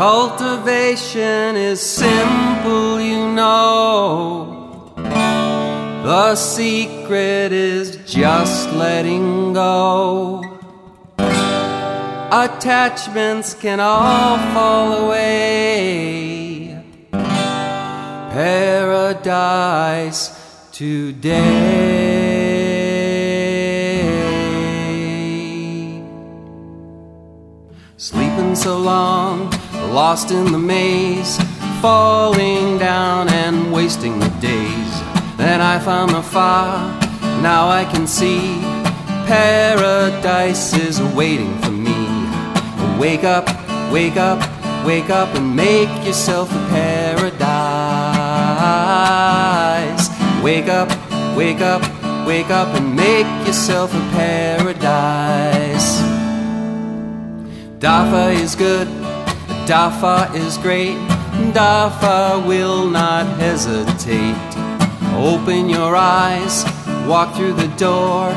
Cultivation is simple, you know. The secret is just letting go. Attachments can all fall away. Paradise today. Sleeping so long, lost in the maze, falling down and wasting the days. Then I found the fire, now I can see paradise is waiting for me. Wake up, wake up, wake up and make yourself a paradise. Wake up, wake up, wake up and make yourself a paradise. Dafa is good, Dafa is great, Dafa will not hesitate. Open your eyes, walk through the door,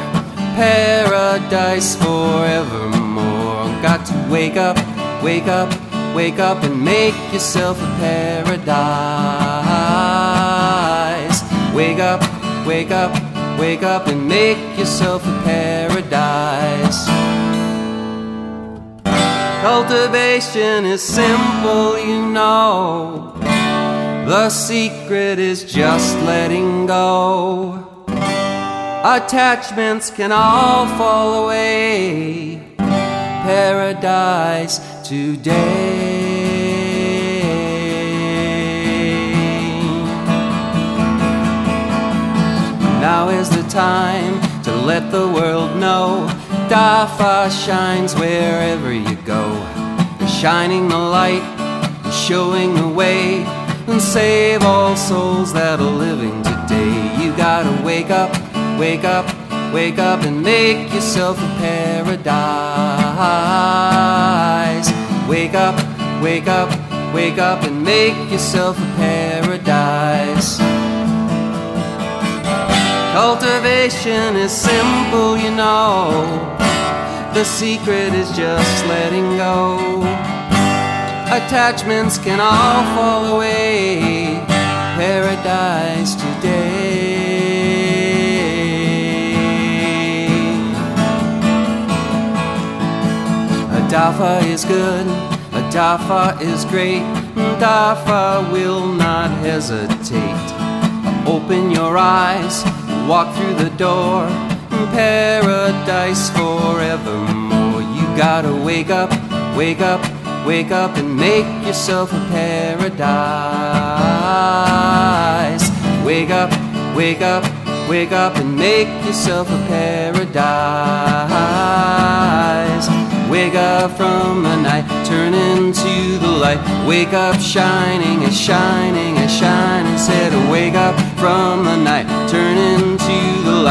paradise forevermore. Got to wake up, wake up, wake up and make yourself a paradise. Wake up, wake up, wake up and make yourself a paradise. Cultivation is simple, you know. The secret is just letting go. Attachments can all fall away. Paradise today. Now is the time to let the world know Dafa shines wherever you go. Shining the light, showing the way, and save all souls that are living today. You gotta wake up, wake up, wake up and make yourself a paradise. Wake up, wake up, wake up and make yourself a paradise. Cultivation is simple, you know. The secret is just letting go. Attachments can all fall away. Paradise today. Dafa is good, Dafa is great, Dafa will not hesitate. Open your eyes, walk through the door, paradise forevermore. You gotta wake up, wake up, wake up and make yourself a paradise. Wake up, wake up, wake up and make yourself a paradise. Wake up from the night, turn into the light. Wake up shining and shining and shining. Said, wake up from the night, turn into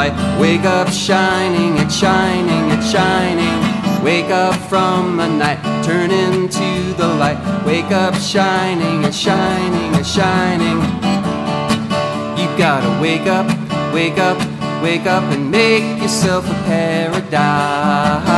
light. Wake up shining it's shining it's shining. Wake up from the night, turn into the light. Wake up shining it's shining it's shining. You gotta wake up, wake up, wake up and make yourself a paradise.